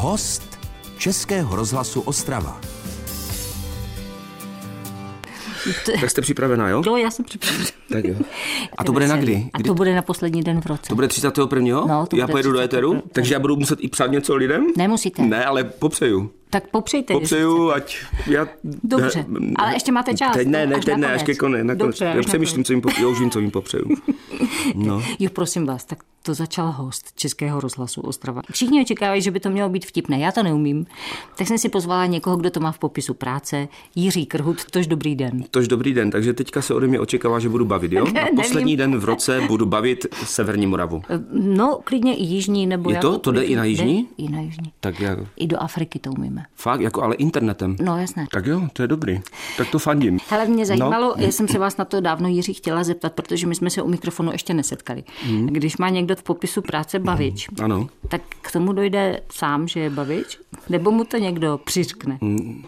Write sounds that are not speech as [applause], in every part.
Host Českého rozhlasu Ostrava. Tak jste připravená, jo? Jo, já jsem připravená. Tak jo. [laughs] A to bude na kdy? A to bude na poslední den v roce. To bude 31. No, to já bude pojedu do 31.. éteru, takže já budu muset i psát něco lidem? Nemusíte. Ne, ale popřeju. Tak popřejte. Popřeju, ať já... Dobře, ale ještě máte čas, Teď ne, ne, až teď ne, až ke konci. nakonec. Dobře, Já přemýšlím, co jim, po, já už vím, co jim popřeju. [laughs] No. Jo, prosím vás, tak to začal host Českého rozhlasu Ostrava. Všichni očekávají, že by to mělo být vtipné, já to neumím. Tak jsem si pozvala někoho, kdo to má v popisu práce, Jiří Krhut, tož dobrý den. Tož dobrý den, takže teďka se ode mě očekává, že budu bavit, jo? [laughs] Ne, A poslední den v roce budu bavit Severní Moravu. No, klidně i jižní, nebo Je to? jako- To jde i na jižní? I na jižní. Tak já, I do Afriky to umíme. Fakt, jako ale internetem. No, jasné. Tak jo, to je dobrý. Tak to fandím. Hele, mě zajímalo, No. já jsem se vás na to dávno Jiří chtěla zeptat, protože my jsme se u mikrofonu ještě nesetkali. Hmm. Když má někdo v popisu práce bavič, Ano. tak k tomu dojde sám, že je bavič? Nebo mu to někdo přiřkne?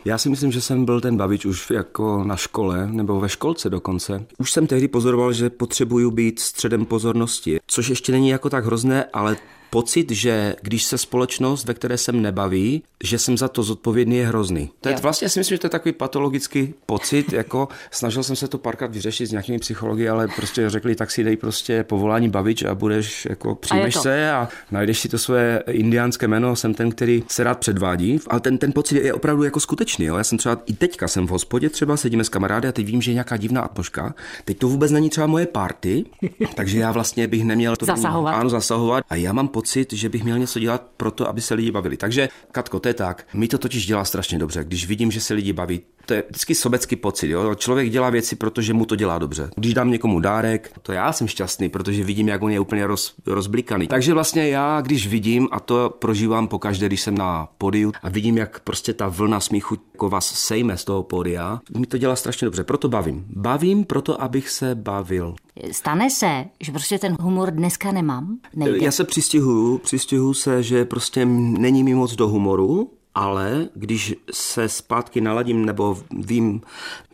Já si myslím, že jsem byl ten bavič už jako na škole, nebo ve školce dokonce. Už jsem tehdy pozoroval, že potřebuju být středem pozornosti, což ještě není jako tak hrozné, ale pocit, že když se společnost, ve které jsem nebaví, že jsem za to zodpovědný, je hrozný. To je vlastně, si myslím, že to je takový patologický pocit, jako [laughs] snažil jsem se to párkrát vyřešit s nějakými psychologi, ale prostě řekli, tak si dej prostě povolání bavič a budeš jako přijímeš to. se a najdeš si to svoje indiánské jméno, jsem ten, který se rád předvádí, ale ten, ten pocit je opravdu jako skutečný. Jo? Já jsem třeba i teďka jsem v hospodě, třeba sedíme s kamarády a teď vím, že je nějaká divná atmosféra. Teď to vůbec není třeba moje party, [laughs] takže já vlastně bych neměl to Zasahovat. Ano, zasahovat. A já mám pocit, že bych měl něco dělat pro to, aby se lidi bavili. Takže, Katko, to je tak. Mi to totiž dělá strašně dobře, když vidím, že se lidi baví. To je vždycky sobecký pocit. Jo? Člověk dělá věci, protože mu to dělá dobře. Když dám někomu dárek, to já jsem šťastný, protože vidím, jak on je úplně roz, rozblikaný. Takže vlastně já, když vidím, a to prožívám pokaždé, když jsem na podiu a vidím, jak prostě ta vlna smíchu jako vás sejme z toho podia, mi to dělá strašně dobře. Proto bavím. Bavím proto, abych se bavil. Stane se, že prostě ten humor dneska nemám? Nejde. Já se přistihuju, přistihuju se, že prostě není mi moc do humoru, ale když se zpátky naladím nebo vím,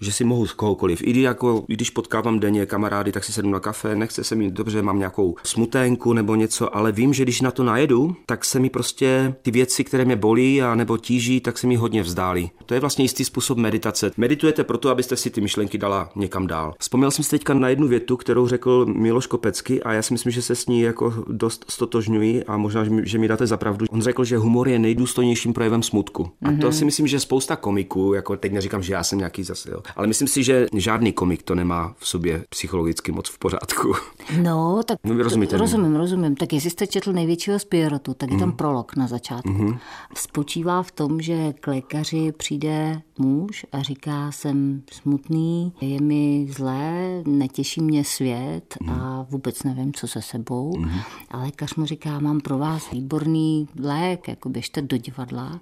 že si mohu z kohokoliv, i, jako, když potkávám denně kamarády, tak si sednu na kafe, nechce se mi dobře, mám nějakou smuténku nebo něco, ale vím, že když na to najedu, tak se mi prostě ty věci, které mě bolí a nebo tíží, tak se mi hodně vzdálí. To je vlastně jistý způsob meditace. Meditujete proto, abyste si ty myšlenky dala někam dál. Vzpomněl jsem si teďka na jednu větu, kterou řekl Miloš Kopecky a já si myslím, že se s ní jako dost stotožňuji a možná, že mi, dáte za pravdu. On řekl, že humor je nejdůstojnějším projevem smutku. A to si myslím, že spousta komiků, jako teď neříkám, že já jsem nějaký zase, jo, ale myslím si, že žádný komik to nemá v sobě psychologicky moc v pořádku. No, tak No, rozumíte rozumím, rozumím. Tak jestli jste četl největšího z Pierrotu, tak Mhm. je tam prolog na začátku. Spočívá v tom, že k lékaři přijde muž a říká, jsem smutný, je mi zlé, netěší mě svět Mhm. a vůbec nevím, co se sebou. A lékař mu říká, mám pro vás výborný lék, jako běžte do divadla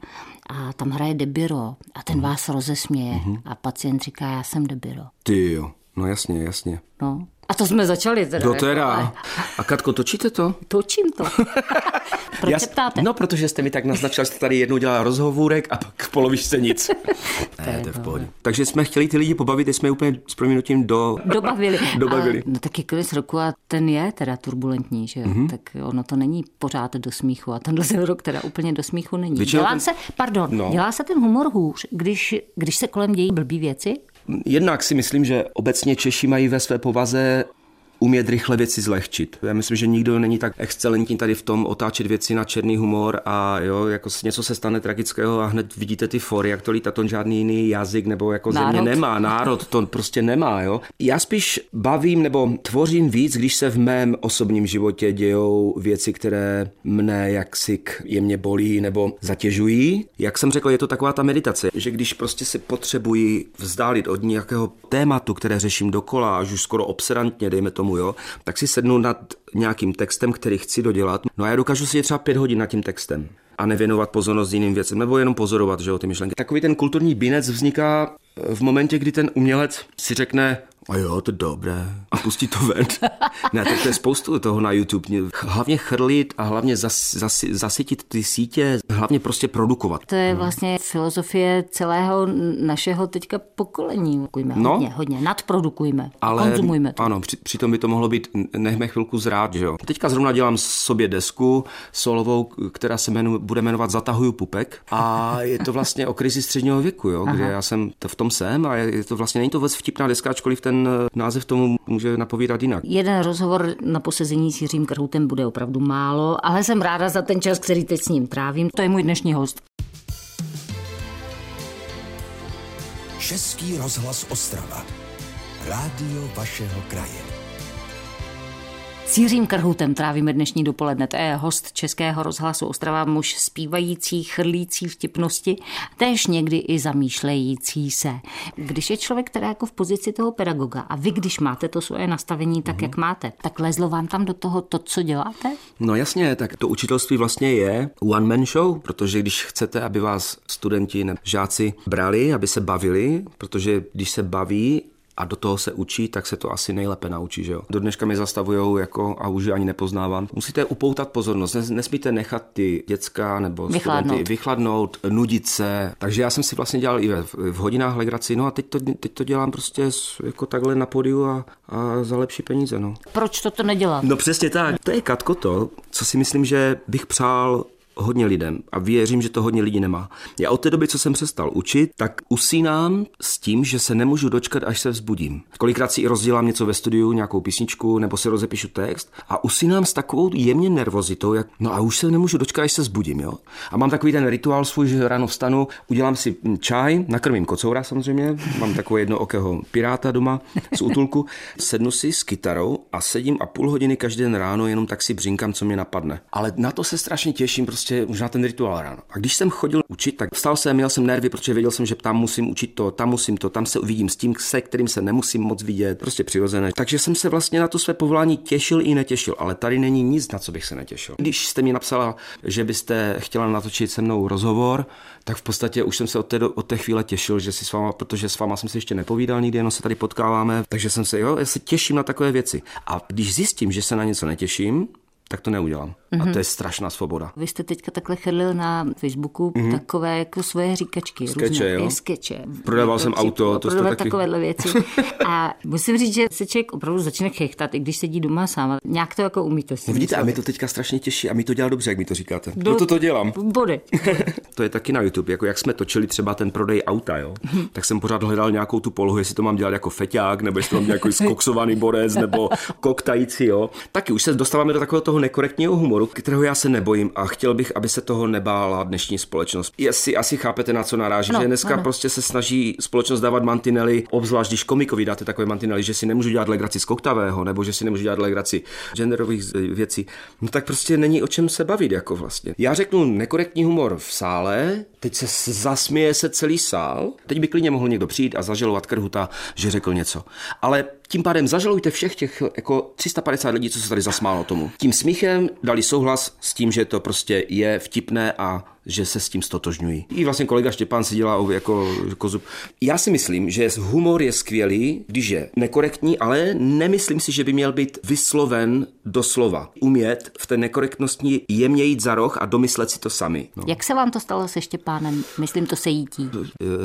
a tam hraje Debiro a Mhm. ten vás rozesměje. A pacient říká, já jsem Debiro. Ty jo, no jasně, jasně. No. A to jsme začali teda. No jako, ale teda. A Katko, točíte to? Točím to. [laughs] Proč Já se ptáte? No, protože jste mi tak naznačila, že jste tady jednou dělala rozhovůrek a pak v polovičce nic. [laughs] ne, to je v pohodě. Takže jsme chtěli ty lidi pobavit, jsme úplně s prominutím do... Dobavili. [laughs] Dobavili. A, no tak je konec roku a ten je teda turbulentní, že jo? Mhm. Mm-hmm. Tak ono to není pořád do smíchu a tenhle ten rok teda úplně do smíchu není. Většinou Dělá ten- se, pardon, No. no. dělá se ten humor hůř, když, když se kolem dějí blbý věci? Jednak si myslím, že obecně Češi mají ve své povaze umět rychle věci zlehčit. Já myslím, že nikdo není tak excelentní tady v tom otáčet věci na černý humor a jo, jako něco se stane tragického a hned vidíte ty fory, jak to lítá, to žádný jiný jazyk nebo jako země Národ. nemá, národ to prostě nemá, jo. Já spíš bavím nebo tvořím víc, když se v mém osobním životě dějou věci, které mne jaksi jemně bolí nebo zatěžují. Jak jsem řekl, je to taková ta meditace, že když prostě se potřebuji vzdálit od nějakého tématu, které řeším dokola, až už skoro obsedantně, dejme tomu, jo, tak si sednu nad nějakým textem, který chci dodělat. No a já dokážu si třeba pět hodin nad tím textem a nevěnovat pozornost jiným věcem, nebo jenom pozorovat, že jo, ty myšlenky. Takový ten kulturní binec vzniká v momentě, kdy ten umělec si řekne, a jo, to je dobré. A pustí to ven. [laughs] ne, tak to je spoustu toho na YouTube. Hlavně chrlit a hlavně zas, zas, zasytit ty sítě, hlavně prostě produkovat. To je vlastně filozofie celého našeho teďka pokolení. Produkujme no, hodně, hodně, nadprodukujme, ale, konzumujme to. Ano, při, přitom by to mohlo být, nechme chvilku zrát, že jo. Teďka zrovna dělám sobě desku solovou, která se jmenu, bude jmenovat Zatahuju pupek a [laughs] je to vlastně o krizi středního věku, jo, kde já jsem to v tom jsem a je to vlastně, není to vůbec vtipná deska, ačkoliv ten ten eh, název tomu může napovídat jinak. Jeden rozhovor na posezení s Jiřím Krhoutem bude opravdu málo, ale jsem ráda za ten čas, který teď s ním trávím. To je můj dnešní host. Český rozhlas Ostrava. Rádio vašeho kraje. S Jiřím Krhutem trávíme dnešní dopoledne. To je host Českého rozhlasu Ostrava, muž zpívající, chrlící vtipnosti, též někdy i zamýšlející se. Když je člověk teda jako v pozici toho pedagoga a vy, když máte to svoje nastavení tak, mm-hmm. jak máte, tak lezlo vám tam do toho to, co děláte? No jasně, tak to učitelství vlastně je one man show, protože když chcete, aby vás studenti nebo žáci brali, aby se bavili, protože když se baví a do toho se učí, tak se to asi nejlépe naučí, že jo. Do dneška mě zastavujou jako a už ani nepoznávám. Musíte upoutat pozornost, nesmíte nechat ty děcka nebo vychladnout. studenty vychladnout, nudit se. Takže já jsem si vlastně dělal i v, v hodinách legraci, no a teď to, teď to dělám prostě jako takhle na podiu a, a za lepší peníze, no. Proč to to nedělá? No přesně tak. To je Katko to, co si myslím, že bych přál hodně lidem a věřím, že to hodně lidí nemá. Já od té doby, co jsem přestal učit, tak usínám s tím, že se nemůžu dočkat, až se vzbudím. Kolikrát si i rozdělám něco ve studiu, nějakou písničku, nebo si rozepíšu text a usínám s takovou jemně nervozitou, jak no a už se nemůžu dočkat, až se vzbudím, jo. A mám takový ten rituál svůj, že ráno vstanu, udělám si čaj, nakrmím kocoura samozřejmě, mám takové jedno okého piráta doma z útulku, sednu si s kytarou a sedím a půl hodiny každý den ráno jenom tak si břinkám, co mě napadne. Ale na to se strašně těším, prostě prostě možná ten rituál ráno. A když jsem chodil učit, tak vstal jsem, měl jsem nervy, protože věděl jsem, že tam musím učit to, tam musím to, tam se uvidím s tím, se kterým se nemusím moc vidět, prostě přirozené. Takže jsem se vlastně na to své povolání těšil i netěšil, ale tady není nic, na co bych se netěšil. Když jste mi napsala, že byste chtěla natočit se mnou rozhovor, tak v podstatě už jsem se od té, od té chvíle těšil, že si s váma, protože s váma jsem se ještě nepovídal nikdy, jenom se tady potkáváme, takže jsem se, jo, já se těším na takové věci. A když zjistím, že se na něco netěším, tak to neudělám. Mm-hmm. A mhm. to je strašná svoboda. Vy jste teďka takhle chrlil na Facebooku mm-hmm. takové jako svoje říkačky. Skeče, různé, jo? Skeče. Prodával jsem auto. To taky... takovéhle věci. [laughs] A musím říct, že se člověk opravdu začne chechtat, i když sedí doma sám. Nějak to jako umíte. No vidíte, a mi to teďka strašně těší a mi to dělá dobře, jak mi to říkáte. Do... No to to dělám. Body. [laughs] to je taky na YouTube, jako jak jsme točili třeba ten prodej auta, jo? Mhm. [laughs] tak jsem pořád hledal nějakou tu polohu, jestli to mám dělat jako feťák, nebo jestli to mám nějaký skoksovaný borec, nebo koktající, jo. Taky už se dostáváme do takového toho nekorektního humoru, kterého já se nebojím a chtěl bych, aby se toho nebála dnešní společnost. Jestli asi chápete, na co naráží, no, že dneska ano. prostě se snaží společnost dávat mantinely, obzvlášť když komikovi dáte takové mantinely, že si nemůžu dělat legraci z koktavého, nebo že si nemůžu dělat legraci genderových věcí, no tak prostě není o čem se bavit jako vlastně. Já řeknu nekorektní humor v sále, teď se zasměje se celý sál, teď by klidně mohl někdo přijít a zažalovat Krhuta, že řekl něco. Ale tím pádem zažalujte všech těch jako 350 lidí, co se tady zasmálo tomu. Tím smíchem dali souhlas s tím, že to prostě je vtipné a že se s tím stotožňují. I vlastně kolega Štěpán si dělá jako kozub. Já si myslím, že humor je skvělý, když je nekorektní, ale nemyslím si, že by měl být vysloven doslova. Umět v té nekorektnosti jemně jít za roh a domyslet si to sami. No. Jak se vám to stalo se Štěpánem? Myslím to se jítí.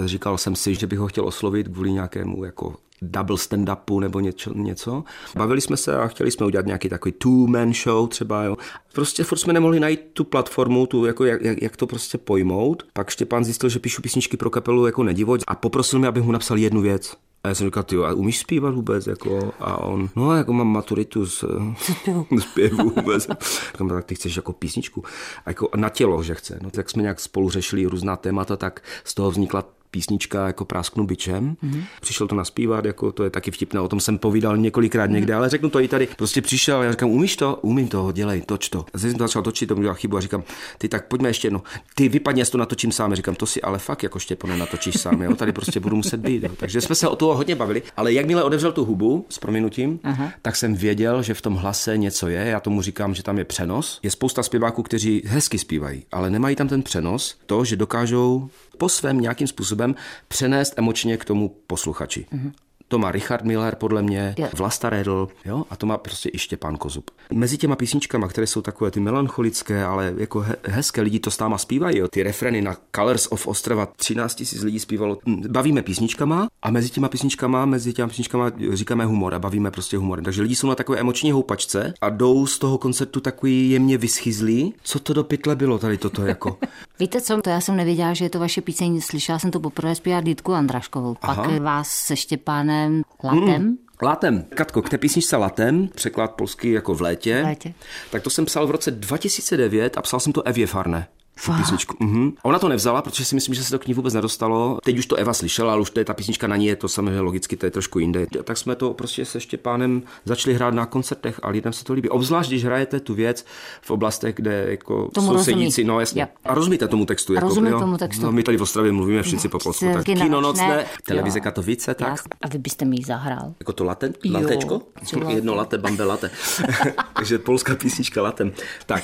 Říkal jsem si, že bych ho chtěl oslovit kvůli nějakému jako double stand-upu nebo něco, něco. Bavili jsme se a chtěli jsme udělat nějaký takový two-man show třeba, jo. Prostě furt jsme nemohli najít tu platformu, tu, jako jak, jak, jak, to prostě pojmout. Pak Štěpán zjistil, že píšu písničky pro kapelu jako nedivoť a poprosil mě, abych mu napsal jednu věc. A já jsem říkal, ty a umíš zpívat vůbec? Jako? A on, no jako mám maturitu z, [laughs] z zpěvu vůbec. Říkám, tak ty chceš jako písničku? A jako na tělo, že chce. No, tak jsme nějak spolu řešili různá témata, tak z toho vznikla písnička jako Prásknu bičem. Mm-hmm. Přišel to naspívat, jako to je taky vtipné, o tom jsem povídal několikrát mm-hmm. někde, ale řeknu to i tady. Prostě přišel, já říkám, umíš to? Umím to, dělej, toč to. A jsem to začal točit, to mi dělal chybu a říkám, ty tak pojďme ještě jedno. Ty vypadně, to natočím sám. říkám, to si ale fakt jako Štěpone natočíš sám, jo? tady prostě budu muset být. Jo? Takže jsme se o toho hodně bavili, ale jakmile otevřel tu hubu s prominutím, Aha. tak jsem věděl, že v tom hlase něco je. Já tomu říkám, že tam je přenos. Je spousta zpěváků, kteří hezky zpívají, ale nemají tam ten přenos, to, že dokážou po svém nějakým způsobem způsobem přenést emočně k tomu posluchači. Mm-hmm. To má Richard Miller, podle mě, Jo. Vlasta Redl, jo, a to má prostě i Štěpán Kozub. Mezi těma písničkama, které jsou takové ty melancholické, ale jako he- hezké lidi to s náma zpívají, jo. ty refreny na Colors of Ostrava, 13 tisíc lidí zpívalo. Hm, Bavíme písničkama a mezi těma písničkama, mezi těma písničkama říkáme humor a bavíme prostě humorem. Takže lidi jsou na takové emoční houpačce a jdou z toho koncertu takový jemně vyschizlí. Co to do pytle bylo tady toto jako? [laughs] Víte co, to já jsem nevěděla, že je to vaše píseň, slyšela jsem to poprvé zpívat Dítku Andraškovou. Aha. Pak vás se Štěpánem Latem. Latem. Katko, k té písničce Latem, překlad polský jako v létě, V létě. tak to jsem psal v roce 2009 a psal jsem to Evě Farné. Fakt? písničku. Mhm. A ona to nevzala, protože si myslím, že se to k ní vůbec nedostalo. Teď už to Eva slyšela, ale už to je ta písnička na ní, je to samozřejmě logicky, to je trošku jinde. Tak jsme to prostě se Štěpánem začali hrát na koncertech a lidem se to líbí. Obzvlášť, když hrajete tu věc v oblastech, kde jako Tomu sousedící, rozumí. no jasně. Jo. A rozumíte tomu textu. Jako, Rozumím jo? tomu textu. No, my tady v Ostravě mluvíme všichni po polsku. Tak kino nocné, televize Jo. Katovice, tak. Jas- A vy byste mi ji zahrál. Jako to latte? Jo, Latečko? Jedno latte, bambe latte. [laughs] Takže polská písnička latem. Tak.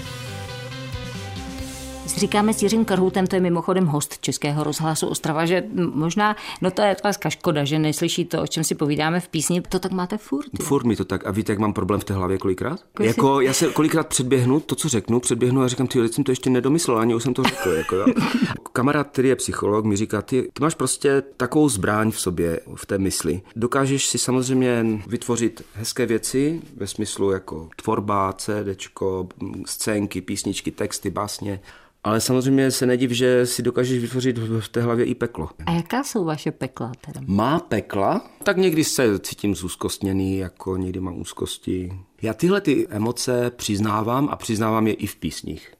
Říkáme s Jiřím Karhutem, to je mimochodem host Českého rozhlasu Ostrava, že možná, no to je taková škoda, že neslyší to, o čem si povídáme v písni, to tak máte furt. jo. Furt mi to tak. A víte, jak mám problém v té hlavě kolikrát? Kolik Jako, já se kolikrát předběhnu, to, co řeknu, předběhnu a říkám, ty, jsem to ještě nedomyslel, ani už jsem to řekl. Jako, jo. [laughs] Kamarád, který je psycholog, mi říká, ty, ty máš prostě takovou zbraň v sobě, v té mysli. Dokážeš si samozřejmě vytvořit hezké věci ve smyslu jako tvorba, CDčko, scénky, písničky, texty, básně. Ale samozřejmě se nediv, že si dokážeš vytvořit v té hlavě i peklo. A jaká jsou vaše pekla teda? Má pekla? Tak někdy se cítím zúzkostněný, jako někdy mám úzkosti. Já tyhle ty emoce přiznávám a přiznávám je i v písních.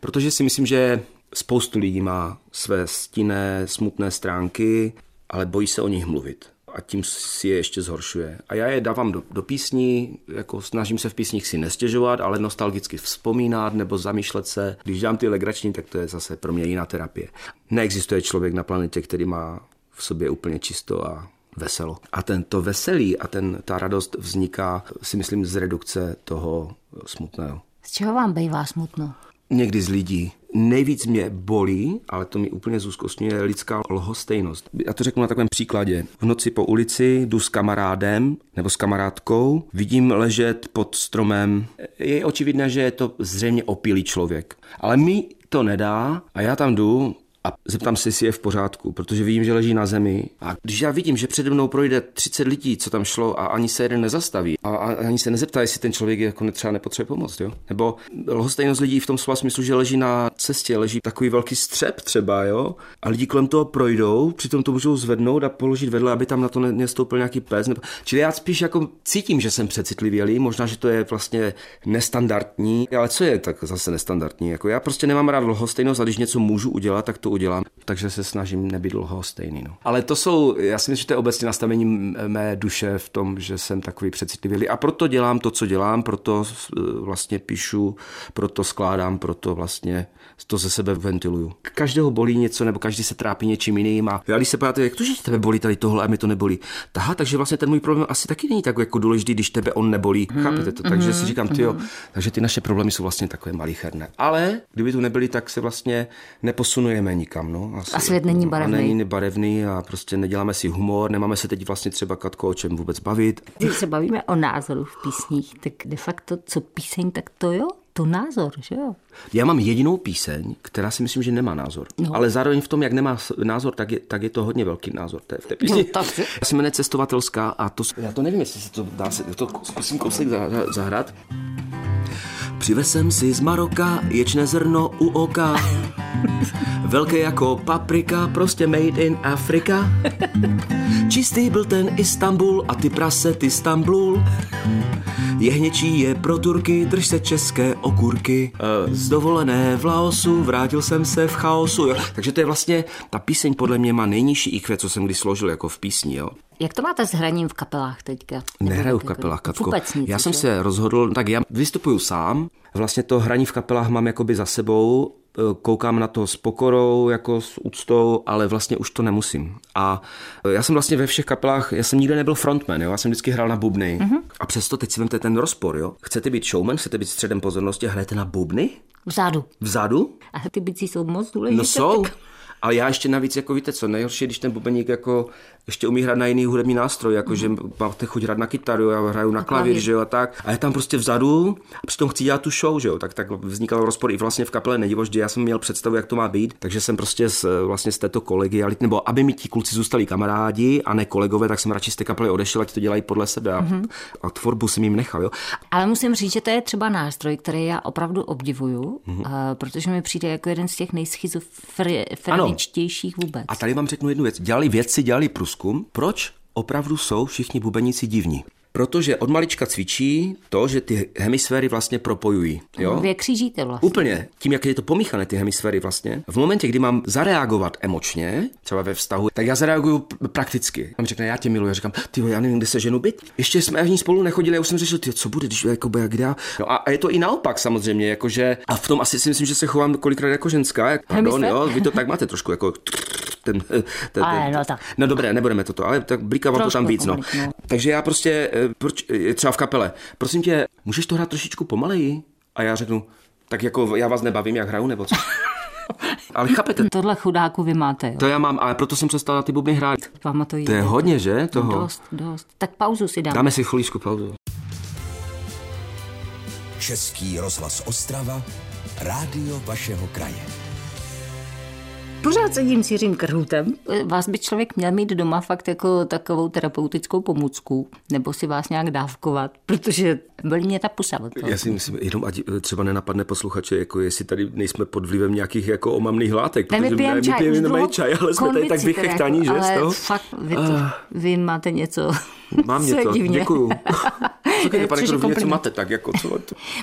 Protože si myslím, že spoustu lidí má své stinné, smutné stránky, ale bojí se o nich mluvit. A tím si je ještě zhoršuje. A já je dávám do, do písní, jako snažím se v písních si nestěžovat, ale nostalgicky vzpomínat nebo zamýšlet se. Když dám ty legrační, tak to je zase pro mě jiná terapie. Neexistuje člověk na planetě, který má v sobě úplně čisto a veselo. A tento veselí a ten, ta radost vzniká, si myslím, z redukce toho smutného. Z čeho vám bývá smutno? Někdy z lidí. Nejvíc mě bolí, ale to mi úplně zúzkostňuje, je lidská lhostejnost. Já to řeknu na takovém příkladě. V noci po ulici jdu s kamarádem nebo s kamarádkou, vidím ležet pod stromem. Je očividné, že je to zřejmě opilý člověk. Ale mi to nedá a já tam jdu a zeptám se, jestli je v pořádku, protože vidím, že leží na zemi. A když já vidím, že přede mnou projde 30 lidí, co tam šlo, a ani se jeden nezastaví, a, a ani se nezeptá, jestli ten člověk jako třeba nepotřebuje pomoc, jo? Nebo lhostejnost lidí v tom slova smyslu, že leží na cestě, leží takový velký střep třeba, jo? A lidi kolem toho projdou, přitom to můžou zvednout a položit vedle, aby tam na to ne- nestoupil nějaký pes. Nebo... Čili já spíš jako cítím, že jsem přecitlivělý, možná, že to je vlastně nestandardní, ale co je tak zase nestandardní? Jako já prostě nemám rád lhostejnost a když něco můžu udělat, tak to udělám. Takže se snažím nebýt lhostejný. No. Ale to jsou, já si myslím, že to je obecně nastavení mé duše v tom, že jsem takový přecitlivělý. A proto dělám to, co dělám, proto eh, vlastně píšu, proto skládám, proto vlastně to ze sebe ventiluju. Každého bolí něco, nebo každý se trápí něčím jiným. A já když se podíváte, jak to, že tebe bolí tady tohle a mi to nebolí. Taha, takže vlastně ten můj problém asi taky není tak jako důležitý, když tebe on nebolí. Hmm. Chápete to? Takže si říkám, ty jo, takže ty naše problémy jsou vlastně takové malicherné. Ale kdyby tu nebyly, tak se vlastně neposunujeme nikam. No. A svět není A barevný. není barevný a prostě neděláme si humor, nemáme se teď vlastně třeba Katko o čem vůbec bavit. Když se bavíme o názoru v písních, tak de facto co píseň, tak to jo, to názor, že jo? Já mám jedinou píseň, která si myslím, že nemá názor. No. Ale zároveň v tom, jak nemá názor, tak je, tak je to hodně velký názor té, v té písni. No, takže- Já se jmenuje Cestovatelská a to, já to nevím, jestli se to dá, se, to zkusím kousek za- za- jsem si z Maroka ječné zrno u oka. Velké jako paprika, prostě made in Afrika. Čistý byl ten Istanbul a ty prase, ty Stambul. Jehněčí je pro Turky, drž se české okurky. Eh, Z dovolené v Laosu vrátil jsem se v chaosu. Jo. Takže to je vlastně, ta píseň podle mě má nejnižší IQ, co jsem kdy složil jako v písni. Jo. Jak to máte s hraním v kapelách teďka? Nehraju v jako- kapelách, Katko. Vůbec nic, Já jsem že? se rozhodl, tak já vystupuju sám, vlastně to hraní v kapelách mám jakoby za sebou, koukám na to s pokorou, jako s úctou, ale vlastně už to nemusím. A já jsem vlastně ve všech kapelách, já jsem nikdy nebyl frontman, jo? já jsem vždycky hrál na bubny. Mm-hmm. A přesto teď si vemte ten rozpor, jo? Chcete být showman, chcete být středem pozornosti a hrajete na bubny? Vzadu. Vzadu? A ty bicí jsou moc důležité. No jsou. Ale já ještě navíc, jako víte co, nejhorší, když ten bubeník jako ještě umí hrát na jiný hudební nástroj, jako že máte chuť hrát na kytaru, já hraju na klavír, že jo, a tak. A je tam prostě vzadu a přitom chci dělat tu show, že jo, tak, tak vznikal rozpor i vlastně v kapele Nedivo, že já jsem měl představu, jak to má být, takže jsem prostě z, vlastně z této kolegy, nebo aby mi ti kluci zůstali kamarádi a ne kolegové, tak jsem radši z té kapely odešel, ať to dělají podle sebe a, mm-hmm. a tvorbu jsem jim nechal, jo. Ale musím říct, že to je třeba nástroj, který já opravdu obdivuju, mm-hmm. uh, protože mi přijde jako jeden z těch nejschizofreničtějších vůbec. A tady vám řeknu jednu věc. Dělali vědci, dělali průzkum, proč opravdu jsou všichni bubeníci divní. Protože od malička cvičí to, že ty hemisféry vlastně propojují. Jo? Vy křížíte vlastně. Úplně. Tím, jak je to pomíchané, ty hemisféry vlastně. V momentě, kdy mám zareagovat emočně, třeba ve vztahu, tak já zareaguju prakticky. A mi řekne, já tě miluji. Já říkám, ty já nevím, kde se ženu byt. Ještě jsme ani spolu nechodili, já už jsem řešil, ty, co bude, když jako bude, kde já. No a, je to i naopak samozřejmě, jakože, a v tom asi si myslím, že se chovám kolikrát jako ženská. Jak, pardon, jo, vy to tak máte trošku jako ten, ten, ten, ale, no, tak. no dobré, nebudeme toto, ale tak blíkávám to tam víc. No. no. Takže já prostě, eh, proč, eh, třeba v kapele, prosím tě, můžeš to hrát trošičku pomaleji? A já řeknu, tak jako já vás nebavím, jak hraju, nebo co? [laughs] Ale chápete? Tohle chudáku vy máte, jo? To já mám, ale proto jsem přestal na ty bubny hrát. Pamatuji. To je hodně, že? Toho. Dost, dost. Tak pauzu si dáme. Dáme si chvíličku pauzu. Český rozhlas Ostrava, rádio vašeho kraje. Pořád sedím s Jiřím Krhutem. Vás by člověk měl mít doma fakt jako takovou terapeutickou pomůcku, nebo si vás nějak dávkovat, protože byli mě ta pusa od toho. Já si myslím, jenom ať třeba nenapadne posluchače, jako jestli tady nejsme pod vlivem nějakých jako omamných látek. Ne, my pijeme čaj, my pijeme čaj, ale jsme tady tak vychechtaní, že? Ale toho? fakt, vy, to, uh, vy máte něco, [laughs] Mám [laughs] něco, divně. děkuju. [laughs] Słuchajte, pane Krhuv, něco máte tak, jako co?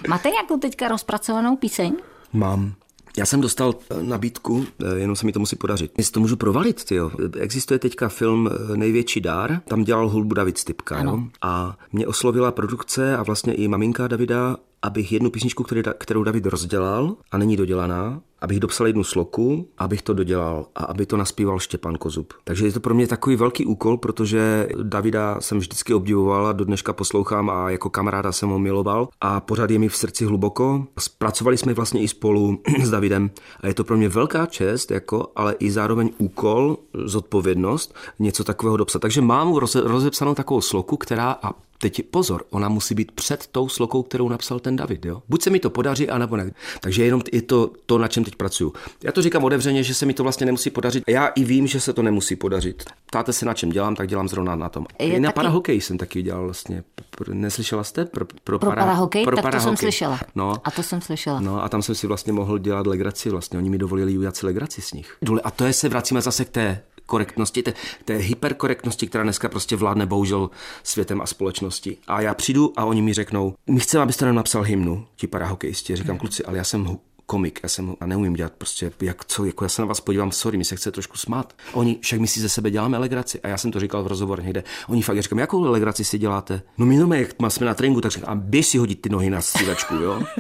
Máte nějakou teďka rozpracovanou píseň? Mám. Já jsem dostal eh, nabídku, eh, jenom se mi to musí podařit. Jestli to můžu provalit, tyjo. Existuje teďka film eh, Největší dár, tam dělal hudbu David Stipka, jo? A mě oslovila produkce a vlastně i maminka Davida, abych jednu písničku, kterou David rozdělal a není dodělaná, abych dopsal jednu sloku, abych to dodělal a aby to naspíval Štěpán Kozub. Takže je to pro mě takový velký úkol, protože Davida jsem vždycky obdivoval a do dneška poslouchám a jako kamaráda jsem ho miloval a pořád je mi v srdci hluboko. Zpracovali jsme vlastně i spolu [clears throat] s Davidem a je to pro mě velká čest, jako, ale i zároveň úkol, zodpovědnost něco takového dopsat. Takže mám rozepsanou takovou sloku, která a Teď pozor, ona musí být před tou slokou, kterou napsal ten David. Jo? Buď se mi to podaří, anebo ne. Takže jenom je to to, na čem teď pracuju. Já to říkám otevřeně, že se mi to vlastně nemusí podařit. Já i vím, že se to nemusí podařit. Ptáte se, na čem dělám, tak dělám zrovna na tom. Je I na taky... parahokej jsem taky dělal vlastně. Neslyšela jste? Pro, pro, pro para, parahokej? Pro tak parahokej. to jsem slyšela. No, a to jsem slyšela. No a tam jsem si vlastně mohl dělat legraci vlastně. Oni mi dovolili udělat si legraci s nich. A to je se vracíme zase k té korektnosti, té, té hyperkorektnosti, která dneska prostě vládne bohužel světem a společnosti. A já přijdu a oni mi řeknou, my chceme, abyste nám napsal hymnu, ti parahokejisti. Říkám, kluci, ale já jsem komik, já jsem a neumím dělat prostě, jak co, jako já se na vás podívám, sorry, mi se chce trošku smát. Oni, však my si ze sebe děláme legraci a já jsem to říkal v rozhovoru někde. Oni fakt říkám, jakou legraci si děláte? No my jak jsme na tréninku, tak říkám, a běž si hodit ty nohy na střídačku, jo? [laughs]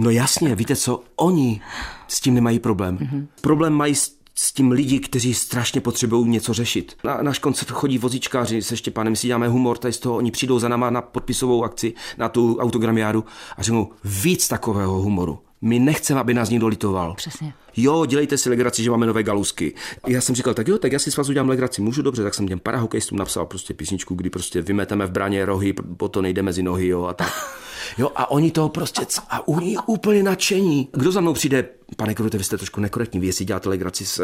No jasně, víte co, oni s tím nemají problém. Mm-hmm. Problém mají s s tím lidi, kteří strašně potřebují něco řešit. Na náš koncert chodí vozíčkáři se Štěpánem, si děláme humor, tady z toho oni přijdou za náma na podpisovou akci, na tu autogramiádu a řeknou víc takového humoru. My nechceme, aby nás někdo litoval. Přesně. Jo, dělejte si legraci, že máme nové galusky. Já jsem říkal, tak jo, tak já si s vás udělám legraci, můžu dobře, tak jsem těm parahokejstům napsal prostě písničku, kdy prostě vymeteme v braně rohy, potom nejde mezi nohy, jo, a tak. [laughs] Jo, a oni to prostě, a u nich úplně nadšení. Kdo za mnou přijde, pane Krute, vy jste trošku nekorektní, vy jestli děláte legraci z,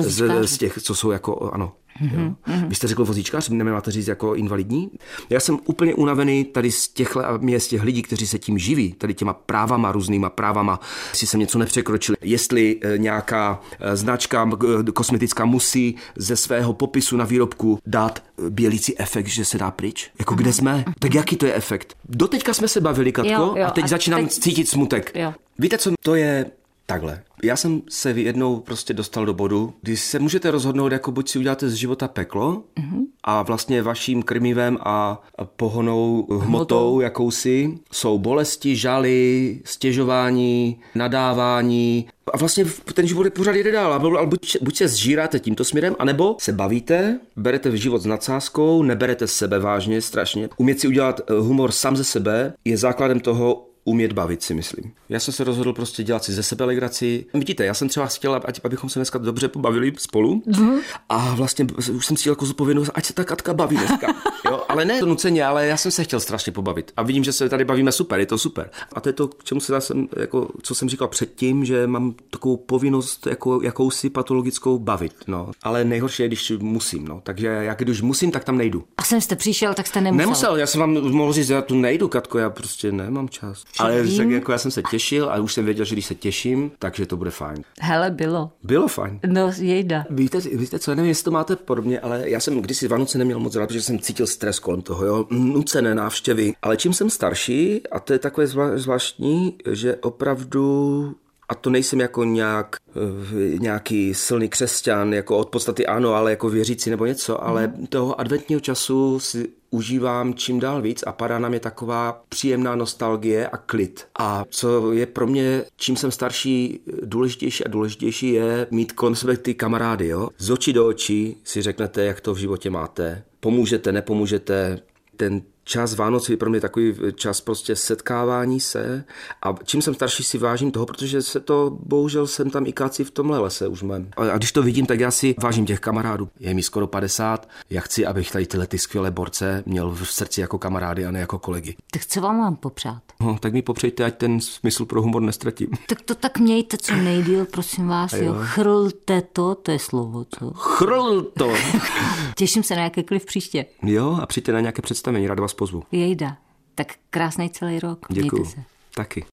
z, z, těch, co jsou jako, ano, Mm-hmm. Vy jste řekl vozíčkář, nemáte říct jako invalidní? Já jsem úplně unavený tady z těch, z těch lidí, kteří se tím živí, tady těma právama, různýma právama, jestli jsem něco nepřekročil, jestli eh, nějaká eh, značka eh, kosmetická musí ze svého popisu na výrobku dát bělící efekt, že se dá pryč. Jako kde jsme? Tak jaký to je efekt? Doteďka jsme se bavili, Katko, jo, jo, a teď a začínám teď... cítit smutek. Jo. Víte, co to je Takhle. Já jsem se jednou prostě dostal do bodu, kdy se můžete rozhodnout, jako buď si uděláte z života peklo mm-hmm. a vlastně vaším krmivem a pohonou hmotou, hmotou jakousi jsou bolesti, žaly, stěžování, nadávání, a vlastně ten život je pořád jede dál. Ale buď, buď se zžíráte tímto směrem, anebo se bavíte, berete v život s nadsázkou, neberete sebe vážně strašně. Umět si udělat eh, humor sám ze sebe je základem toho, umět bavit, si myslím. Já jsem se rozhodl prostě dělat si ze sebe legraci. Vidíte, já jsem třeba chtěla, ať, abychom se dneska dobře pobavili spolu. Mm-hmm. A vlastně už jsem cítil jako zodpovědnost, ať se ta Katka baví dneska. [laughs] Jo? Ale ne to nuceně, ale já jsem se chtěl strašně pobavit. A vidím, že se tady bavíme super, je to super. A to je to, k čemu se jsem, jako, co jsem říkal předtím, že mám takovou povinnost, jako, jakousi patologickou bavit. No. Ale nejhorší je, když musím. No. Takže jak když musím, tak tam nejdu. A jsem jste přišel, tak jste nemusel. Nemusel, já jsem vám mohl říct, já tu nejdu, Katko, já prostě nemám čas. Ale tak jako já jsem se těšil a už jsem věděl, že když se těším, takže to bude fajn. Hele, bylo. Bylo fajn. No, jejda. Víte, víte co, nevím, jestli to máte podobně, ale já jsem kdysi Vánoce neměl moc rád, protože jsem cítil stres kolem toho, jo, nucené návštěvy. Ale čím jsem starší, a to je takové zvláštní, že opravdu a to nejsem jako nějak, eh, nějaký silný křesťan, jako od podstaty ano, ale jako věřící nebo něco, ale mm. toho adventního času si užívám čím dál víc a padá na mě taková příjemná nostalgie a klid. A co je pro mě, čím jsem starší, důležitější a důležitější je mít kolem sebe ty kamarády. Jo? Z očí do očí si řeknete, jak to v životě máte. Pomůžete, nepomůžete, ten čas Vánoc je pro mě takový čas prostě setkávání se a čím jsem starší si vážím toho, protože se to, bohužel jsem tam i káci v tomhle lese už mám. A když to vidím, tak já si vážím těch kamarádů. Je mi skoro 50, já chci, abych tady tyhle ty skvělé borce měl v srdci jako kamarády a ne jako kolegy. Tak co vám mám popřát? No, tak mi popřejte, ať ten smysl pro humor nestratím. Tak to tak mějte co nejdíl, prosím vás. Jo. jo. Chrlte to, to je slovo, co? Chrl to. [laughs] Těším se na jakékoliv příště. Jo, a přijďte na nějaké představení, rád vás pozvu. Jejda. Tak krásný celý rok. Děkuji. se. Taky.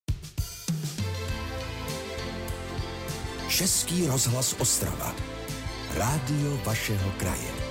Český rozhlas Ostrava. Rádio vašeho kraje.